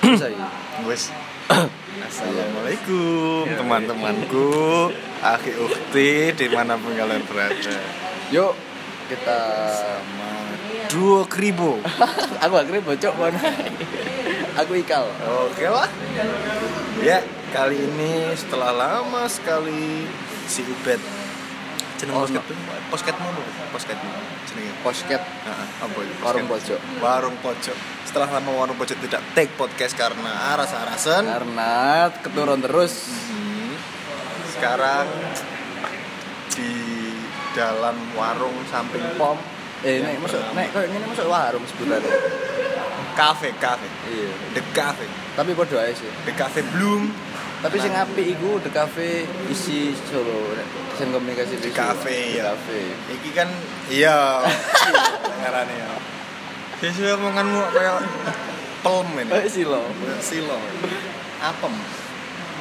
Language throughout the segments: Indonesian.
Bisa ya. Wes. Assalamualaikum teman-temanku, akhi ukti di mana pun kalian berada. Yuk kita Sama duo kribo. aku akhirnya bocok mana aku ikal Oke lah. Ya kali ini setelah lama sekali si Ubed. Jeneng Oh, posket posketmu apa? Posketmu. Jenenge. posket Heeh, apa itu? warung pojok Warung pojok. Setelah lama warung pojok tidak take podcast karena aras-arasan. karena keturun terus Hmm. Sekarang di dalam warung samping pom eh nek masuk nek kayak gini masuk warung sebutannya cafe cafe iya the cafe tapi podo aja sih the cafe bloom tapi sing apik iku the cafe isi Solo sing komunikasi The visual. Cafe, ya. cafe. Iki kan iya. Ngarane ya Sesuai omonganmu kayak pelem ini. Eh silo. Silo. Apem.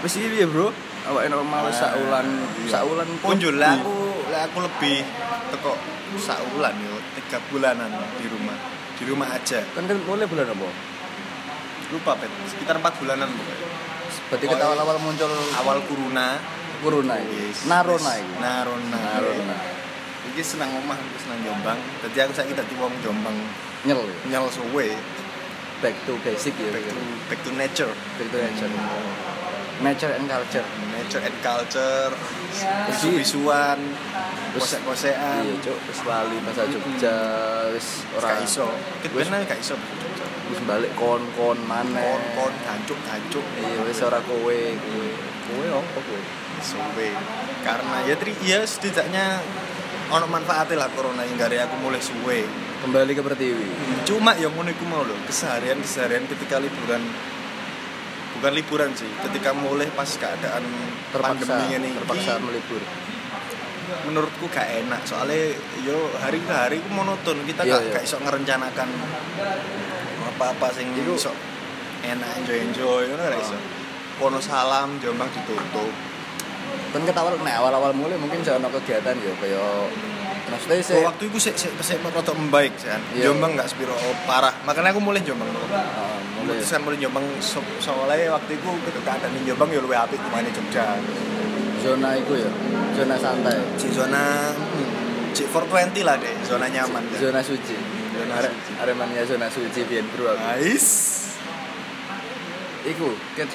Wis iki ya bro? Awak enak mau Ah, saulan iya. saulan punjul aku aku lebih teko saulan yo. Tiga bulanan di rumah. Di rumah aja. Kan kan mulai bulan apa? Lupa pet. Sekitar empat bulanan pokoknya berarti kita awal-awal muncul awal corona iki Yes. narona Yes. iki Narona. narona Iki senang omah, aku senang Jombang. Dadi aku saiki dadi wong Jombang nyel ya. nyel suwe. back to basic ya Back to back to nature. back to nature nature and culture Nature and culture. Terus Isu-isuan, kosek-kosekan. iya cuk wis lali bahasa Jogja wis ora iso. Ketbenan gak iso. Wis balik kon-kon maneh Kon-kon gancuk-gancuk. iya wis ora kowe kowe kowe opo kowe suwe. Karena ya tri ya setidaknya ono manfaatnya lah corona yang dari aku mulai suwe. kembali ke pertiwi Cuma yang ngono iku mau loh, keseharian-keseharian ketika liburan bukan liburan sih, ketika mulai pas keadaan terpaksa pandemi ini terpaksa melibur menurutku gak enak soalnya yo hari ke hari ku monoton kita Iya, gak, iya. gak iso ngerencanakan apa-apa sing Iku- iso enak enjoy enjoy ngono gak iso. Kono salam Jombang ditutup. kan kita awal nek awal-awal mulai mungkin saya ono kegiatan ya kaya maksudnya sih Oh, waktu itu sik sik sik rada membaik kan. Iya. Jombang gak sepiro parah. Makanya aku mulai Jombang. Ah, mulai memutuskan mulai Jombang so soalnya waktu itu ketika ada di Jombang ya lebih apik ke mana Jogja zona itu ya zona santai si zona hmm, si 420 lah deh zona nyaman kan zona suci Zona Are-. Aremania zona suci biyen bro aku. nice iku ket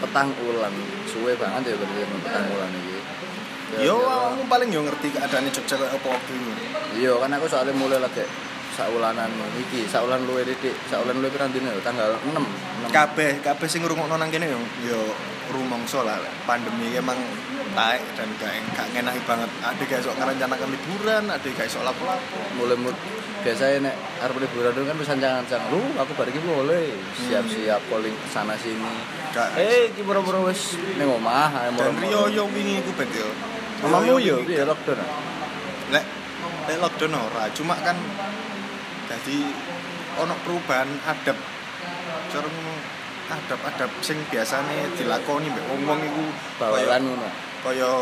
petang ulan suwe banget ya berarti petang ulan iki Ya, yo aku paling yo ngerti keadaannya Jogja kayak apa waktu itu iya kan aku soalnya mulai lagi saulanan iki saulan luwe didik saulan luwe pirang dino ya? tanggal 6 6 kabeh kabeh sing ngrungokno nang kene yo yo rumangsa lah. Pandemi emang taek dan gak gak ngenaki banget. Ada gak iso ngerencanakan liburan ada gak iso lapo-lapo. Mulai mut biasanya nek arep liburan kan pesan jangan-jangan lu aku bar iki mulai siap-siap calling sana sini. Eh iki boro-boro wis ning omah dan. Rio yo wingi iku bet yo. Rio yo piye lockdown? Lek lek lockdown ora. Cuma kan jadi ono perubahan adab. Cara adab-adab sing biasane dilakoni mbek wong-wong iku bawalan ngono. kaya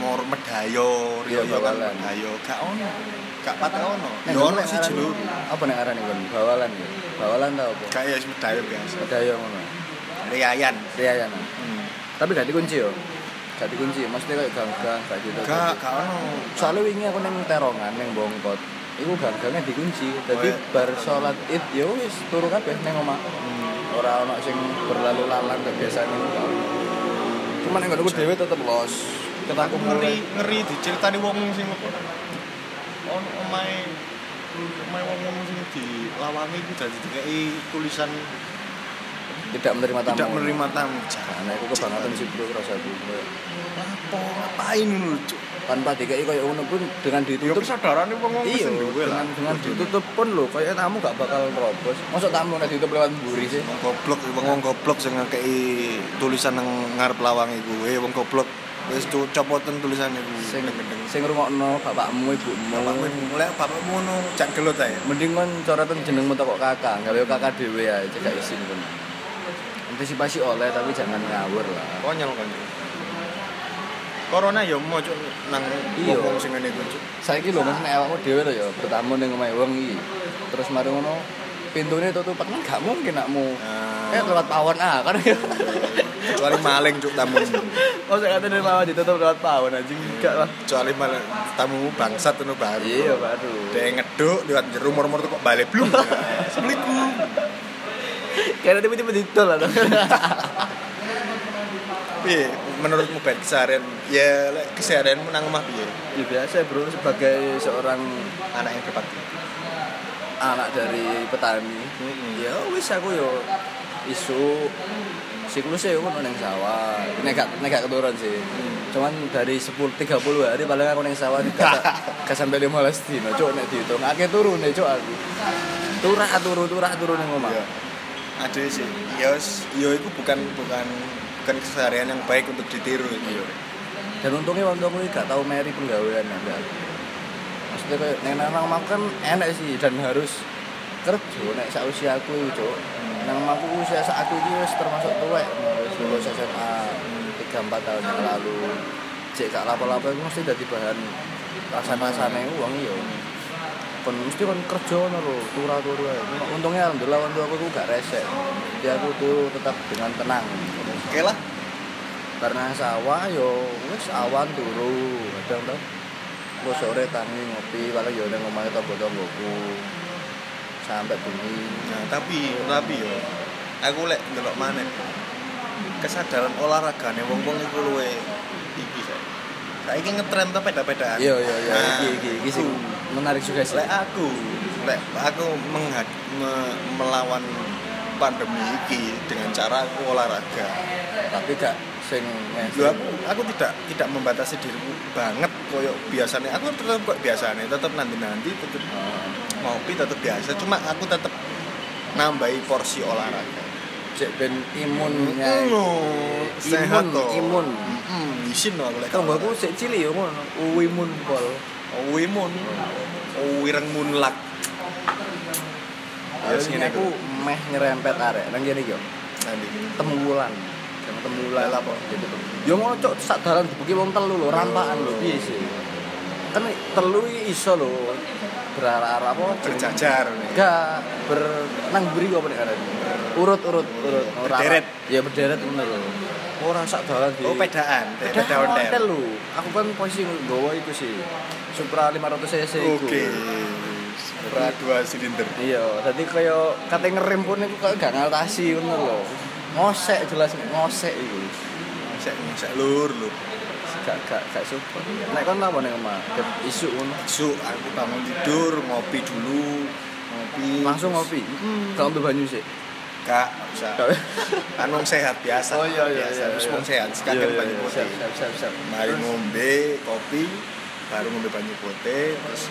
mor medayo riyo kan medayo. Gak ono gak pate ono. Yo ono nek siji aran- lho apa nek arane kon bawalan ya. Bawalan tau apa? Gak ya medayo biasa. Bedaya ngono. Riayan. Riayan. Hmm. tapi gak dikunci yo. Gak dikunci maksudnya kayak gang-gang gak gitu. Gak gak ono. Soalnya wingi aku neng terongan neng bongkot iku gang-gangnya dikunci. Jadi Oh, iya. bar sholat id ya wis turu kabeh neng omah. Hmm. ora ono sing berlalu lalang biasa nih cuman yang aku dewe tetep los. Kita aku ngeri ngeri diceritani wong sing apa? Ono omahe omahe wong sing dilawangi iku dadi dikei tulisan tidak menerima tamu. Tidak menerima tamu. Jangan Nah, aku kebangetan sih bro rasa gue apa ngapain Cuk? Tanpa dikai kayak ngono pun dengan ya ditutup. kesadaran wong wong iya dengan dengan ditutup pun lo kayak tamu gak bakal terobos masuk tamu nek ditutup lewat mburi sih. Wong goblok wong wong goblok sing ngekei tulisan nang ngarep lawang iku. Eh wong goblok wis copoten tulisan iku. Sing sing ngrungokno bapakmu ibumu. Bapakmu mulai bapakmu ngono cak gelut ae. Mending kon coretan jenengmu toko kakak gawe kakak dhewe ae cek isin kon antisipasi oleh tapi jangan ngawur lah. Konyol konyol corona ya mau cuk nang Iya. wong sing ngene cuk. Saiki lho mas nek awakmu dhewe lho ya bertamu ning omahe wong iki. Terus mari ngono pintunya tutup kan gak mungkin nakmu. Eh lewat pawon ah kan? Kecuali maling cuk tamu. Oh saya kata dari lawan ditutup lewat pawon anjing enggak lah. Kecuali maling tamu bangsat itu baru iya baru dia ngeduk lihat jeru mor-mor tuh kok balik belum assalamualaikum kayak tiba-tiba ditol lah piye menurutmu baik keseharian ya keseharianmu nang omah piye? Ya biasa bro sebagai seorang anak yang berbakti anak dari petani. Ya wis aku yo isu siklusnya yo ngono sawah. Nek gak nek gak keturun sih cuman dari 10 30 hari paling aku ning sawah gak sampai 15 dino cuk nek dihitung akeh turun nih cuk aku. Turah turu turah turu ning omah. Iya. ada sih. Ya s- ya itu bukan bukan bukan keseharian yang baik untuk ditiru itu dan untungnya waktu aku gak tau meri penggawean enggak. Maksudnya kayak neng nang nang aku kan enak sih dan harus kerja. Nek sak usia aku cuk nang aku usia sak aku wis termasuk tuwek wis lulus SMA tiga empat tahun yang lalu. Cek gak lapo-lapo itu mesti dadi bahan rasan-rasane uang iya. Kon mesti kon kerja ngono lho Cuma untungnya alhamdulillah waktu aku tuh gak resek. Jadi aku tuh tetap dengan tenang oke lah. Karena sawah yo wis awan turu kadang tuh gue sore tangi ngopi paling yo nang omahe tonggo-tonggoku sampai bengi. Nah tapi tapi yo aku lek ndelok maneh kesadaran olahragane wong-wong iku luwe iki saya saiki ngetren to peda-pedaan. Iya iya iya Nah, iki iki iki sing menarik juga sih. lek aku lek aku menghad, me- melawan pandemi iki dengan cara aku olahraga. Tapi gak sing Lu aku aku tidak tidak membatasi diriku banget koyo biasanya aku tetap kok biasanya tetap nanti nanti tetap ngopi tetap biasa. Cuma aku tetap nambahi porsi olahraga. Cek ben imunnya no sehat imun imun. Hmm isin loh lek tonggo aku sik cilik yo ngono. Imun pol. Wimun wireng munlak sing ngene aku meh nyerempet arek. Nang kene yo. Nanti temulan yang temulan apa? gitu. Yo ngono cok sak dalan dibuki wong telu lho rampakan lho. Piye sih? Kan telu iki iso lho berarah apa? Berjajar enggak ber nang buri apa nek arek? Urut urut Ora- Berderet. ya berderet ngono lho. Ora sak dalan di oh pedaan peda ontel aku kan posisi nggawa iku sih. Supra 500 cc iku. Oke Supra dua silinder. Iya jadi kaya kate ngerem pun iku kaya gak ngatasi ngono lho. Ngosek jelas ngosek iku. Sek sek lur lur. Gak gak gak super nek kon apa ning omah? Ket isu ngono. Su aku bangun tidur ngopi dulu ngopi. Langsung ngopi? Gak ambil banyu sih Kak, usah. Kan wong sehat biasa. Oh, iya, iya, biasa. iya, Terus iya. wong sehat sekalian banyu putih. siap siap siap siap. Mari ngombe kopi, baru ngombe banyu putih, terus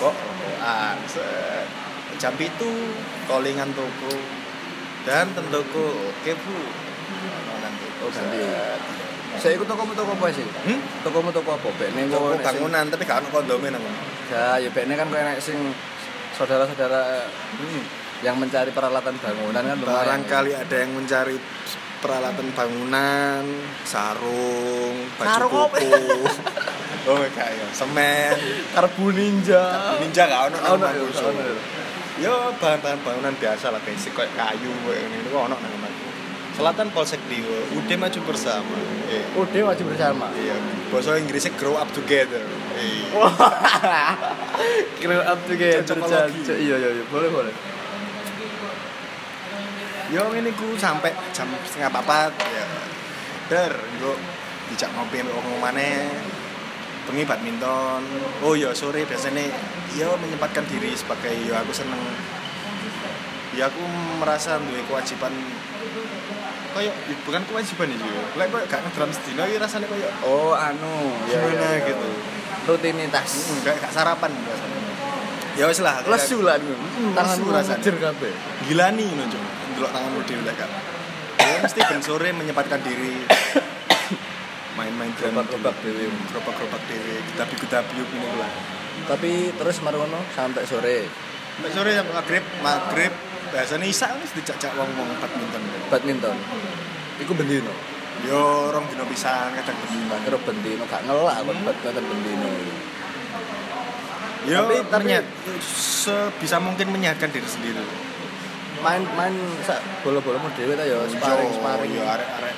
rokok, rokokan. Jam itu callingan toko. Dan toko oke bu. Toko Oh, saya ikut toko toko apa sih? Hmm? toko toko apa? Bek ning toko bangunan tapi gak ono kondome nang kono. ya ya bek kan nek sing saudara-saudara hmm. yang mencari peralatan bangunan kan lumayan. Barangkali ada yang mencari peralatan bangunan sarung baju koko oh enggak ya semen. Karbu ninja. Ninja gak ono nang ono, ya. yo bahan-bahan bangunan biasa lah basic kayak kayu kayak ini kok ono nang Manguso. selatan polsek Diwo udah maju bersama. Eh, udah wajib bersama? Iya. Bahasa Inggrisnya grow up together. Eh. Grow up together. Cak. Iya iya iya. Boleh boleh. Yo ini ku sampai jam setengah papat ya. Der gue dijak ngopi orang mana bengi badminton oh ya sore biasanya ya menyempatkan diri sebagai ya aku seneng. Ya aku merasa duwe kewajiban. Kayak ya bukan kewajiban itu ya lek kayak gak ngedram sedina ya rasanya kayak oh anu iya, gimana iya, iya. gitu? Rutinitas. Enggak gak sarapan biasanya ya wis lah lesu lah anu tangan lesu rasanya. ngejer kabeh. Gila nih cuma delok tanganmu dhewe lek kan ya mesti ben sore menyempatkan diri main-main Gerobak-gerobak dhewe. gerobak-gerobak dhewe getabi-getabiuk ini lah. Tapi terus marono sampai sore. Sampai sore sampai maghrib maghrib. Biasanya isa wis dijak-jak wong-wong badminton. Badminton. Iku bendino yo rong dino pisan kadang bengi tak kira bendino gak ngelak kon badminton bendino Yo, tapi tapi menyat- sebisa mungkin menyehatkan diri sendiri. main main sak bola-bola mau dewe ta ya sparring sparring Yo arek-arek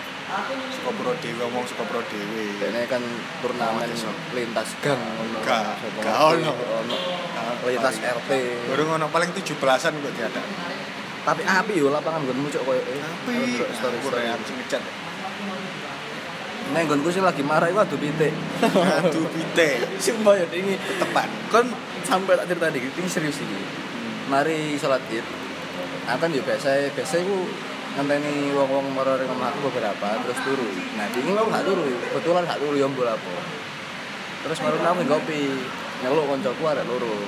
suka pro dewe ngomong suka pro dewe. Kayaknya kan turnamen lintas gang. Gak, gak ono. Lintas RT. Baru ngono paling 17-an kok diada. Tapi api yo lapangan nggonmu cok koyo. Tapi story story. harus ngecat. Nek nggonku sing lagi marah iku adu pitik. Aduh pite. Sumpah ya ini Tepan. kon sampai tak cerita dikit ini serius ini. Mari sholat id. Aku kan yo biasa biasa iku ngenteni wong-wong maro ring omah aku beberapa terus turu. Nah, ini aku gak turu, kebetulan gak turu yo mbol apa. Terus baru aku ngopi, nyeluk koncoku arek loro.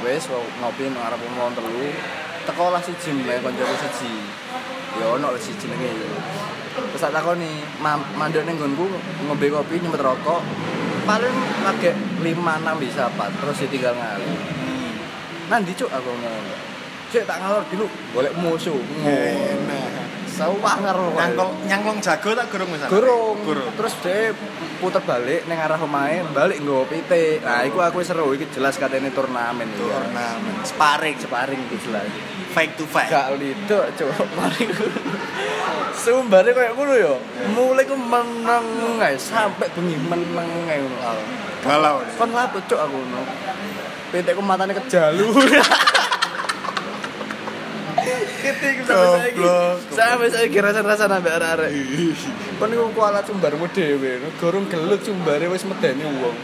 Wes ngopi nang arep wong telu. Teko lah siji mle koncoku siji. Ya ono siji jenenge. Terus tak takoni, "Mam- mandek ning nggonku ngombe kopi nyempet rokok." Paling lagi 5 6 bisa apa, terus ditinggal ngali. Nanti cuk aku ngomong. Cuk tak ngalor dulu, golek musuh. Enak. Karo kowe. Nyangkong nyangkong jago tak gurung misalnya. Gurung. Gurung. Terus dia puter balik ning arah omahe, balik nggawa pitik. Nah, iku aku seru iki jelas katene turnamen iki. Turnamen sparring Sparring iki jelas. fight to fight. Gak lido, cuk. Mari Sumbare koyo ngono ya. Mulai ku meneng ae sampai bengi meneng ae ngono. Galau. Kon lapo cuk aku ngono. Pitikku matane kejalu. Ketik sampai saiki. Goblok. Sampai saiki rasa-rasa nambah arek-arek. Kon iku kualat sumbarmu dhewe, gorong gelut sumbare wis medeni wong.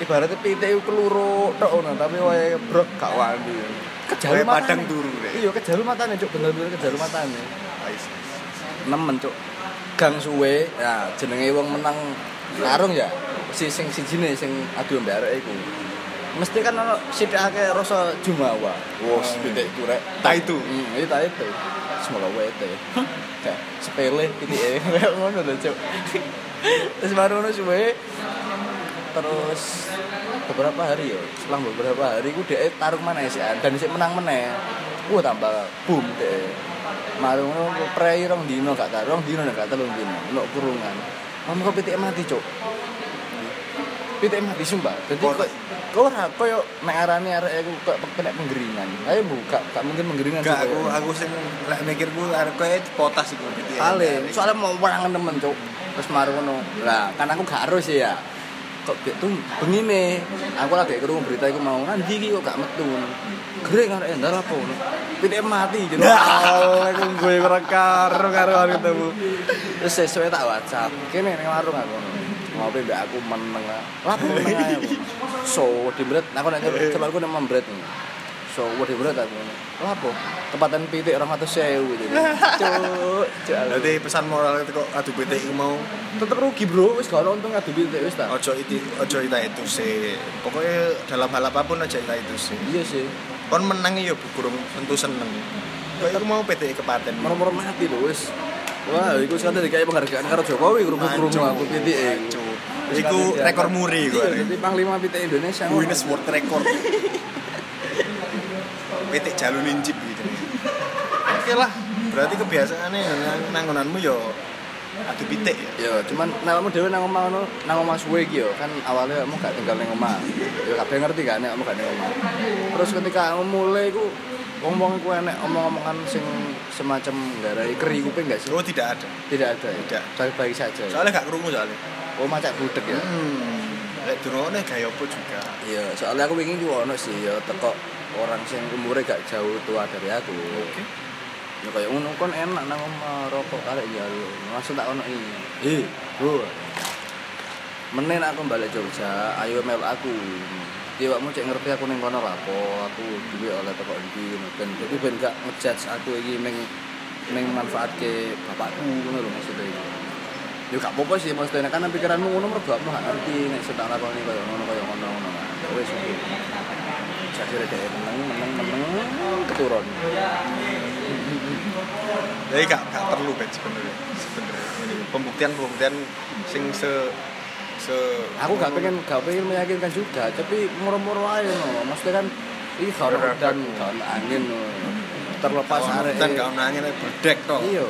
Ibaratnya pitik iku keluru tok ngono, tapi wae brok gak wani. Kejalu Kayak padang turu. Iya, kejalu matane cuk, bener-bener kejalu matane. Nemen cuk. Gang suwe, ya jenenge wong menang tarung ya. Si sing sijine sing adu mbek arek iku. Mesti kan ono sithik akeh rasa jumawa. Wos pitik iku rek. Tak itu. Hmm, itu itu. Semoga wete. Kayak sepele pitike kayak ngono lho, Cuk. Terus baru ngono suwe terus beberapa hari ya setelah beberapa hari ku dia tarung mana sih dan sih menang meneh wah tambah boom deh marung prei rong dino gak tarung dino gak telung dino no kurungan mama kok pitik mati cuk pitik mati sumpah. Jadi Kok- kok ora koyo nek arane arek aku kok kena penggeringan ayo bu gak gak mungkin penggeringan sih, aku aku sing lek mikirku arek koyo potas iku ya. Paling, soalnya mau wangan temen cuk. Terus marung ngono. Lah kan aku gak harus ya. Kok tuh begini aku lagi kerungu berita aku mau nanti kok gak metu? Gering arek endar apa? Ngono pitik mati jadi aku gue karo karo hari ketemu. Terus sesuai tak WhatsApp. Kene ning warung aku ngopi mbak aku meneng lah meneng aku so di berat aku nek celurku nek membret so di berat aku. Lah tempatan pitik 200.000 gitu. Cuk cuk. Berarti pesan moral itu kok adu PT iku mau? Tetep rugi bro. Wis gak untung adu pitik wis ta ojo itu ojo ita itu sih. Pokoknya dalam hal apa pun aja ita itu sih. iya sih. Kon menang ya burung tentu seneng. Kok iku mau PT kepaten. moro-moro mati lho wis. Wah iku sekali dikai penghargaan karo Jokowi krungu-krungu aku pitik Ancu. Iku rekor muri iku. iya jadi panglima pitik Indonesia Guinness World Record. PT jalur lincip gitu. Oke lah, berarti kebiasaannya nang nanggonanmu yo adu pitik ya. Ya, cuman nek kamu dhewe nang omah ngono, nang omah suwe iki yo, kan awalnya kamu gak tinggal ning omah. Ya kabeh ngerti kan nek kamu gak ning omah. Terus ketika kamu mulai iku ngomong ku enek omong-omongan sing semacam nggarai keri kuping enggak sih? Oh tidak ada. Tidak ada ya. Tidak. Baik-baik saja. ya. Soalnya gak kerungu soalnya. Oh, macak budek ya. Hmm. Lek durungane gaya apa juga. Iya, soalnya aku wingi ku ono sih ya teko orang sing umure gak jauh tua dari aku. Oke. Ya kayak ngono kon enak nang rokok karek ya. Langsung tak ono iki. Eh, bro. Menen aku balik Jogja, ayo mel aku. Dia wakmu cek ngerti aku ning kono lapo, aku duwe oleh teko ben. Jadi ben gak ngejudge aku iki ning ning manfaatke bapakku ngono lho maksudnya. Yo gak apa-apa sih maksudnya kan pikiranmu ngono mergo kamu gak ngerti nek sedang lakoni koyo ngono koyo ngono ngono. Ya Wis. Jadi dhek meneng meneng meneng keturun. Jadi gak gak perlu bet sebenarnya. Sebenarnya pembuktian pembuktian sing se se aku gak pengen gak pengen meyakinkan juga tapi murah-murah aja no maksudnya kan ini gak ada hujan gak angin terlepas arek dan gak nanya berdek toh. iya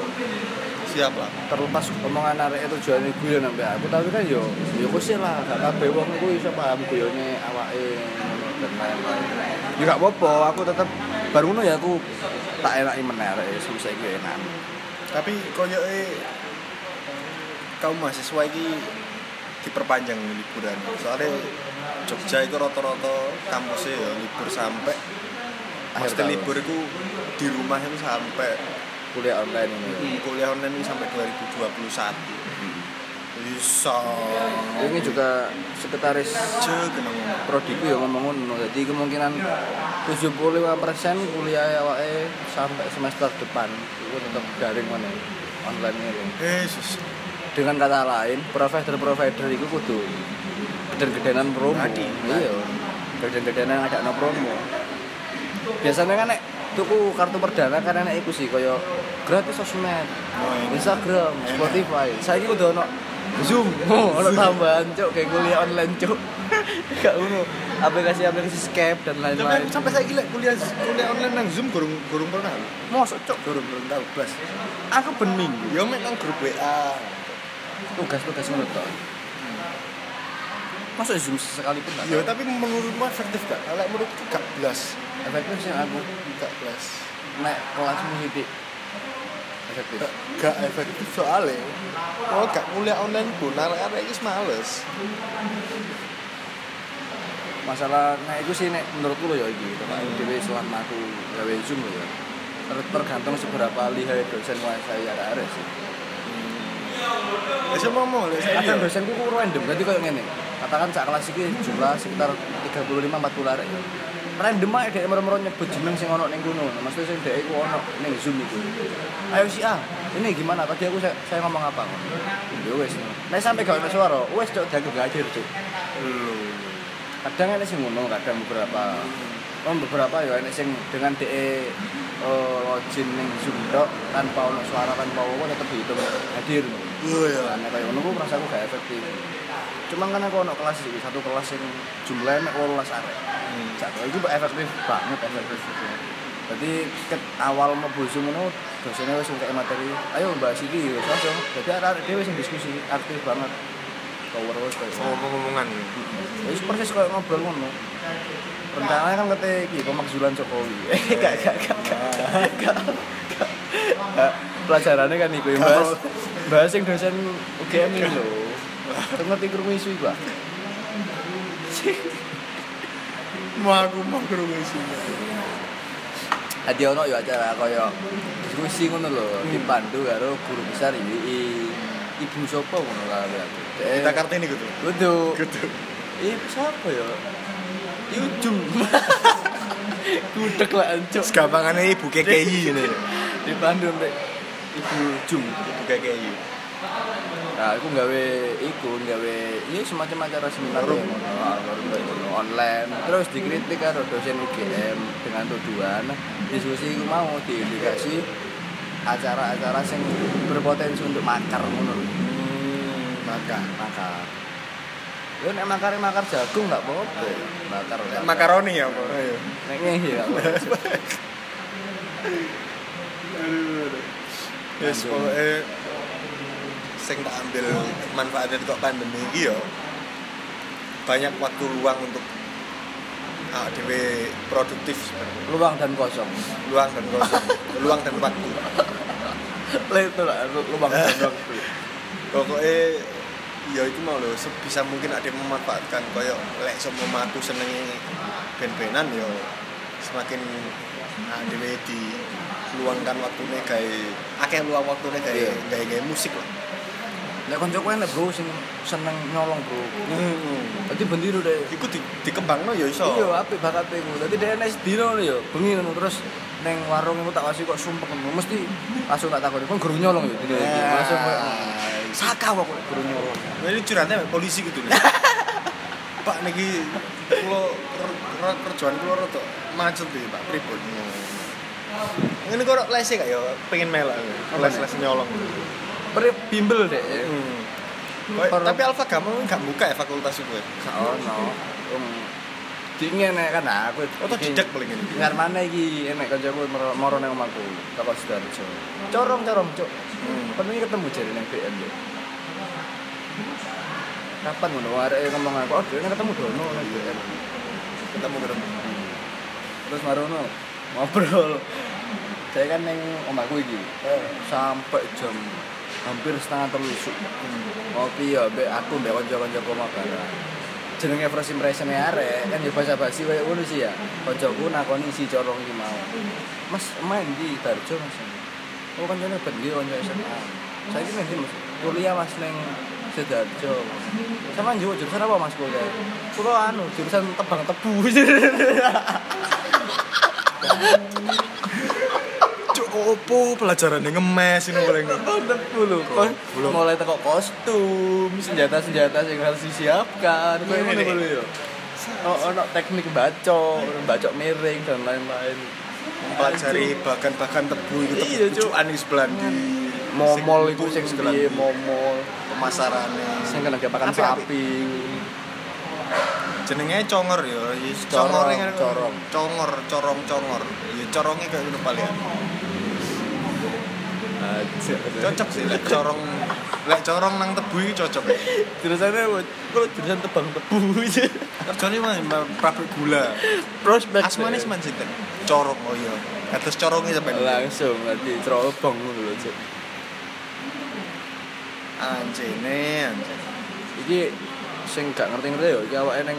Siap lah. terlepas omongan arek itu jualnya guyon sampe aku tapi kan yo yo kusih lah. Gak kabeh wong iku iso paham guyone awake dan lain-lain. Ya gak apa-apa aku tetap baru ngono ya aku tak enaki meneh arek susah iki enak tapi koyoke kaum mahasiswa iki diperpanjang liburan. Soalnya Jogja itu rata-rata kampusnya ya libur sampai Pasti libur itu di rumah itu sampai kuliah online ini? Hmm, kuliah online itu sampai 2021 bisa ini juga sekretaris prodiku ya ngomong ngono. Jadi kemungkinan 75% kuliah awake sampai semester depan. Itu tetap daring mana online ini. Yesus. Dengan kata lain provider-provider itu kudu geden-gedenan promo. Iya. Geden-gedenan ada no promo. Biasanya kan nek tuku kartu perdana kan enak iku sih kaya gratis sosmed Oh, iya. Instagram Spotify. Saya ini udah ono Zoom oh, ono tambahan cok kayak kuliah online cok gak ngono aplikasi-aplikasi Skype dan lain-lain. sampai saya gila kuliah kuliah online nang Zoom gurung gurung pernah? Mosok cok Gurung gurung tahu blas. aku ben minggu Ya mek nang grup WA. tugas-tugas ngono Masa Zoom sekalipun gak Ya tapi menurutmu efektif gak? Kalau menurutku gak blas. efektif sih aku Gak blas. nek kelas musik efektif Gak, efektif soalnya kalau gak kuliah online pun arek-arek iki males. masalah nah itu sih nek menurutku loh ya iki tekan dhewe selama aku gawe zoom loh ya Ter- tergantung seberapa lihai dosen menguasai arek-arek sih Sama mau? Saya kadang dosenku ku random berarti kayak ngene. Katakan sak kelas iki jumlah sekitar 35 40 arek random aja dhek merem-merem nyebut jeneng sing ono ning kono. Maksudnya sing dhek iku ono ning zoom iku. Ayo si A ini gimana? Tadi aku saya, saya ngomong apa? Ya wes nek sampai gak ono suara wes cok dagu gak ajar cok. Kadang ada sing ngono kadang beberapa oh beberapa ya ada sing dengan DE uh, login ning zoom tok tanpa ono suara tanpa apa tetep dihitung hadir Oh ya. Karena kayak ngono ku merasa aku gak efektif. Cuma kan aku ono kelas iki, satu kelas yang jumlahnya mek 18 arek. Satu itu efektif banget efektif. Jadi ket awal mau Zoom ngono dosennya wis kayak materi, ayo bahas iki wis langsung. Jadi arek dhewe sing diskusi aktif banget. Power wis kayak ngono. Ngomong-ngomongan. Wis persis kayak ngobrol ngono. Rencananya kan kata iki pemakzulan Jokowi. Gak gak gak gak. gak. Gak. Pelajarannya kan iku yang bahas bahas yang dosen UGM ini lho. Ngerti krungu isu iku? Mau aku mau kerungu sih. Adi ono ya acara kaya diskusi ngono lho, dipandu karo guru besar IWI. Ibu sapa ngono lah aku. Kita kartini gitu. Kudu. Gitu. Ibu sapa ya? Ujung. Gudeg lah ancuk. Segampangannya ibu KKI ini. Dipandu mbek Ibu Jum. Ibu KKI. Nah, aku nggawe iku, nggawe ya semacam acara seminar ya ah, online. Terus dikritik karo dosen UGM dengan tuduhan diskusi iku mau diindikasi acara-acara yang berpotensi untuk makar ngono lho. Hmm, maka Makar. Ya nek makar makar jagung enggak apa-apa. Makar. makar. makaroni ya, Pak. Nek ngehi ya. apa-apa. Yes, pokoknya sing tak ambil manfaatnya kok pandemi ini ya banyak waktu luang untuk ah, dewe produktif. Luang dan kosong. luang dan kosong luang dan waktu itu lah luang dan waktu. pokoknya ya itu mau loh sebisa mungkin ada yang memanfaatkan koyo lek semua aku seneng ben-benan ya semakin nah, di luangkan waktunya kayak akeh luang waktunya kayak kayak kayak musik lah Nek koncoku enek bro sing seneng nyolong bro. hmm. Dadi bendiru deh. Iku di, dikembangno ya iso. Iya, apik bakat iku. Dadi dhek nek sedina ngono ya, bengi ngono terus ning warung iku tak wasi kok sumpek ngono. Mesti langsung tak takoni, "Kon guru nyolong ya?" Iki. Langsung koyo saka kok guru nyolong. Ini curhatnya polisi gitu nih. Pak niki kula ker- ker- kerjaan kula rada macet iki, Pak. Pripun? Ngene kok les gak ya pengen melak. Les-les nyolong. Pri bimbel dek. Hmm. Tapi Alfa kamu nggak buka ya fakultas itu ya? Gak ono. Dingin nek kan aku. Atau iki- didak paling ini? Ngar mana iki enek kancaku moro- moro nang omahku. Teko Sidoarjo. Corong corong, Cuk. Hmm. Penuhi ketemu jari nang BM yo. Kapan ngono arek ngomong aku, "Oh, dhewe ketemu dono nang BM." ketemu ketemu terus marono ngobrol saya kan neng omahku iki sampai jam hampir setengah terlusuk ngopi ya aku mbek kanca-kanca bareng jenenge first impression arek kan ya basa-basi koyo ngono sih ya. Kancaku nakoni si corong iki mau. Mas main di Darjo Mas? Oh kancane ben iki kanca SMA saiki nang Mas? Kuliah Mas neng Sidoarjo sama juga jurusan apa Mas kuliah? Kulo anu jurusan tebang tebu opo pelajaran yang ngemes ini nggak Mantep dulu. Belum. mulai teko kostum, senjata-senjata yang harus disiapkan. Ngono nih. dulu ya. Oh, ono teknik bacok, bacok miring dan lain-lain. mempelajari bahan-bahan tebu itu Iya, pucukan di sebelah di Momol itu sing sebelah piye, momol. pemasarannya Sing kena pakan Api, api. sapi. jenenge congor ya Corong, congor yang corong. congor corong congor ya corongnya kayak gitu paling cocok sih lek corong lek corong nang tebu iki cocok ya Jurusannya? Kalau jurusan tebang tebu aja. kerjanya mah pabrik gula Prospek. asmane man sinten corong oh iya atas corongnya sampai langsung nanti cerobong ngono lho, Cuk. anjene anjene iki sing gak ngerti-ngerti ya iki awake ning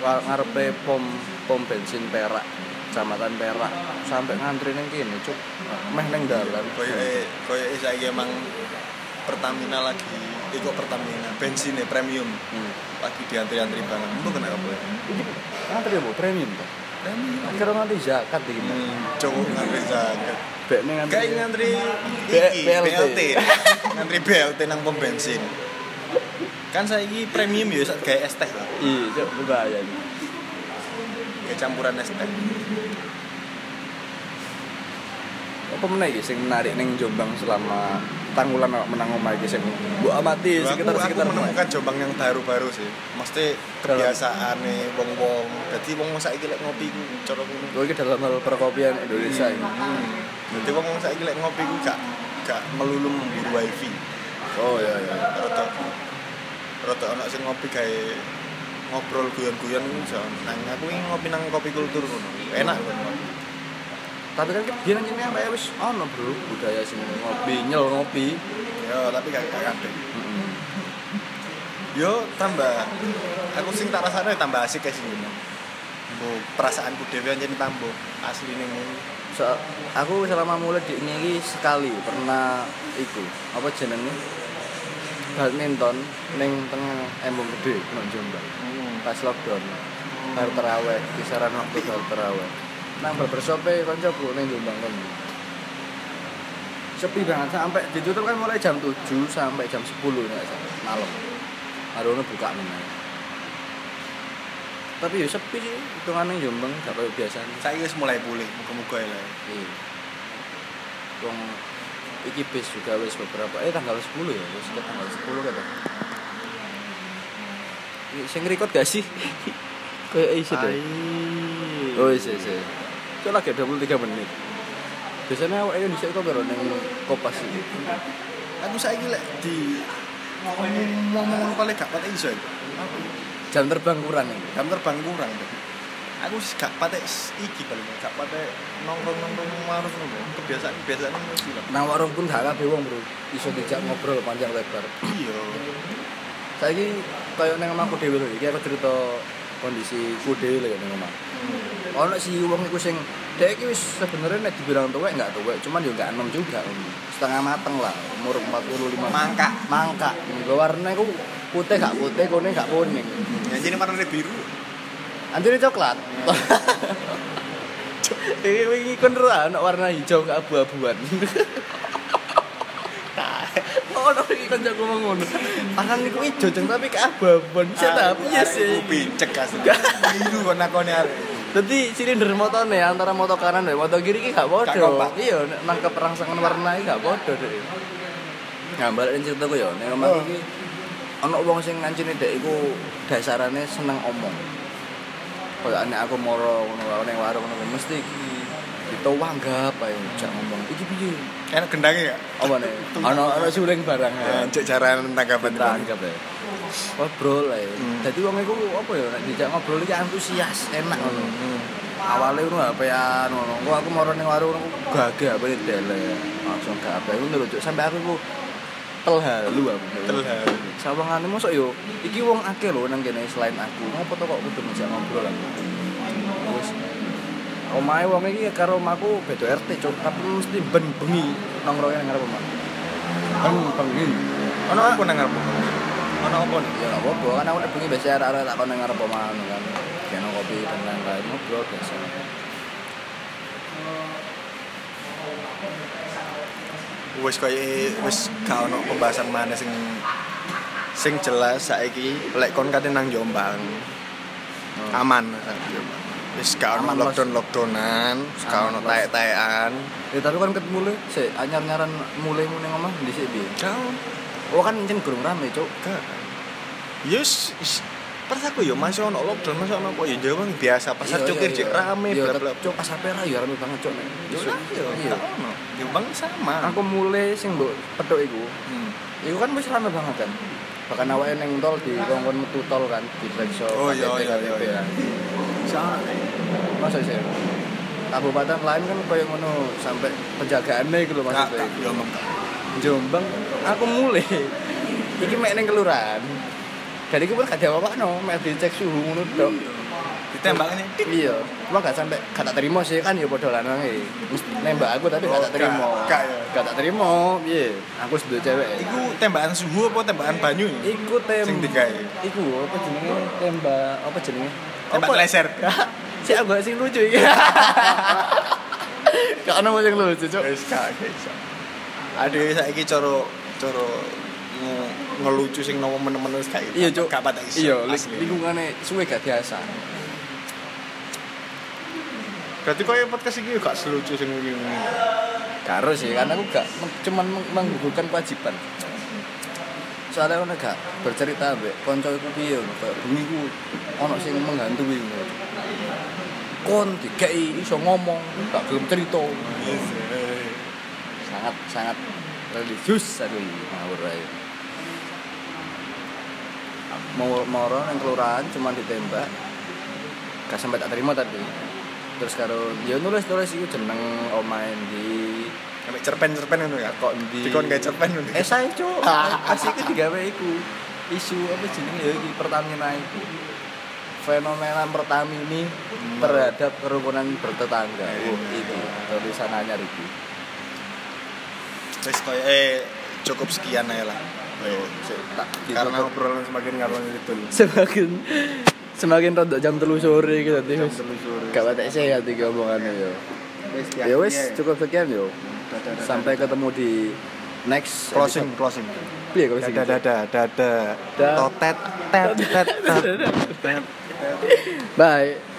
ngarepe pom pom bensin Perak Kecamatan Perak. Sampai ngantri ning kene cuk. Meh ning dalan. Koyo koyo saiki emang Pertamina lagi ikut Pertamina bensinnya premium. Hmm. lagi diantri-antri banget itu kenapa ngantri ya Bu premium ta premium. Akhirnya ngantri zakat iki Mbak. hmm, ngantri zakat. Bek ngantri Kayak ngantri iki, BLT. Ngantri BLT nang pom bensin. Kan saiki premium ya gawe es teh lah. iya cuk berbahaya iki Kayak campuran es teh. apa meneh iki sing menarik ning Jombang selama tanggulan menang omah iki sing mbok amati Aku, sekitar aku sekitar menemukan Jombang yang baru-baru sih. Mesti kebiasaane wong-wong. Dadi wong saiki lek ngopi ku cara ngono. Iki dalam hal perkopian Indonesia ini. Hmm. Dadi wong saiki lek ngopi ku gak gak melulu memburu wifi. Oh iya iya. Rada rada ana sing ngopi gawe ngobrol guyon-guyon iso. Nang aku ngopi nang kopi kultur ngono. Enak. Tapi kan dia nang kene apa wis ono, Bro, budaya sing ngopi, nyel ngopi. Ya, tapi gak kabeh. Yo tambah aku sing tak rasane tambah asik kayak sini. Bu, perasaanku dhewe anjen tambah asli ning So, aku selama mulai di ini sekali pernah iku apa jenenge badminton ning tengah embung gede nang Jombang pas lockdown bar terawih kisaran waktu bar terawih nang barbershope kancaku ning Jombang kan sepi banget sampai ditutup kan mulai jam 7 sampai jam 10 nih malam Harono buka meneh tapi ya sepi sih hitungannya Jombang gak kayak biasanya Saya wis mulai pulih, muga-muga ya. Iya. Wong iki bis juga wis beberapa eh tanggal 10 ya, wis tanggal 10 kata. Sing record gak sih? Kayak isi deh. Oh iya iya. Itu lagi 23 menit. Biasanya awak Indonesia itu baru neng kopas iki. Aku saiki lek di ngomong-ngomong paling gak pati iso. Jam terbang kurang. Jam terbang kurang. Aku sih gak pati iki paling gak nongkrong-nongkrong warung ngono. Kebiasaan-kebiasaan ngono sih lah. Nang warung pun gak kabeh wong, Bro. Iso dijak ngobrol panjang lebar. Iya. Saiki koyo nang omahku dhewe lho, iki aku cerita kondisiku dhewe lho nang omah. Ono si wong iku sing dhek iki wis sebenarnya nek dibilang tuwek enggak tuwek, cuman yo enggak enom juga. Setengah mateng lah, umur 45. Mangka. Mangka. Nggo warnane iku putih gak putih, kuning gak kuning. Ya jadi warnane biru. Anjir coklat. Iki wingi kon ora ono warna hijau ke abu-abuan. Ono iki kan jago ngono. Akan niku ijo jeng tapi ke abu-abuan. Bisa ta piye sih? Pincek asli. Biru kok nakone arek. Dadi silinder motone antara motor kanan dan motor kiri iki gak padha. Iya, nek nangkep rangsangan warna iki gak padha dek. Nah, balik ning ceritaku ya, nek omah Oh. iki ana wong sing ngancine dek iku dasarane seneng omong. Kaya nek aku moro ngono ning warung ngono mesti ditowanggap ae jak ngomong. Iki piye? Enak gendangnya gak? Apa nih? Ana ana suling barang ya. Cek cara tanggapan Tanggap ya. ngobrol lah ya. Hmm. Jadi wong iku apa ya nek dijak ngobrol iki antusias, enak ngono. Hmm. Awalnya ngono HP-an ngono. Kok aku moro ning warung aku gagah apa dele. Langsung gak apa ngono lho Cuk. sampai aku ku telhalu aku. Telhalu. Sawangane mosok yo iki wong akeh lho nang kene selain aku. Ngopo to kok kudu ngajak ngobrol aku. Wis Omahe wong iki karo omahku beda RT, Cuk. Tapi mesti ben bengi nongkrong nang ngarep omah. Ben bengi. Ono apa nang ngarep? Ono apa nih? Ya apa-apa, kan aku bengi biasa arek-arek tak kono ngarep omah kan. Kena kopi dan lain-lain ngobrol biasa. Wis koyo wis gak ono pembahasan mana sing sing jelas saiki lek kon kate nang Jombang. Aman. Wis gak ono Aman, Mas. lockdown lockdownan, wis gak ono Mas. taek-taekan. Ya tapi kan ket mulai, sik anyar-nyaran mulai mu ning omah dhisik piye? Kau Oh kan encen gurung rame, Cuk. gak. Yes, is- pas aku yo masih ono lockdown, masih ono apa ya Jombang biasa pasar Iya, cukir iya, cek iya. rame bla bla. Cuk pas sapera ya rame banget, Cuk. nek Yo yo, ono. Jombang sama. Aku mulai sing mbok petuk iku. Hmm. Iku kan wis rame banget kan. Bahkan awake ning tol di kongkon metu tol kan di Flexo. Oh, iya, iya, iya, iya. Soalnya masa sih? Kabupaten lain kan kayak ngono sampai penjagaannya gitu loh maksudnya. Jombang. Jombang aku mulai. Iki mek ning kelurahan. Jadi aku pun gak apa no mek dicek suhu ngono tok. Ditembaknya tit. iya. Cuma gak sampai gak tak terima sih kan ya padha lanange Mesti nembak aku tapi gak Oh, tak terima. gak, gak ya? gak tak terima piye? Aku sudah cewek. Iku tembakan suhu apa tembakan banyu? iku tem Sing digawe. iku apa jenenge? Tembak apa jenenge Tembak laser. si aku sing lucu iki gak ono sing lucu cuk Wis gak iso. Aduh saiki cara cara nge- ngelucu sing nopo men-men wis gak iya cuk gak patek iso. iya lingkungane suwe gak biasa Berarti koyo podcast iki gak selucu sing wingi. karo sih karena aku gak cuman meng- menggugurkan kewajiban soalnya aku gak bercerita mbek konco iku piye? Ngono bengi ku ono sing menghantui ngono. Kon dikei iso ngomong gak gelem cerita. Sangat sangat religius aduh ngawur ae. Mau moro nang kelurahan cuma ditembak. Gak sampai tak terima tadi. Terus karo ya nulis nulis iku jeneng omahe di Sampai cerpen-cerpen ngono ya. kok di Dikon gawe cerpen ngono. esai cuk. Kasih iku digawe iku. Isu apa jenenge ya iki? Pertamina iku. Fenomena Pertamini terhadap kerukunan bertetangga. Iya. oh, itu. Tulisan anyar iki. Wis koyo eh cukup sekian aja lah. Oh, Karena obrolan semakin ngalor itu. semakin semakin rada jam telu sore gitu tadi Jam telu sore. gak batek sehat iki omongannya yo. Ya wis cukup sekian yo sampai ketemu di next closing episode. closing. piye closing Dada dada dada. Da. Totet tet tet tet. bye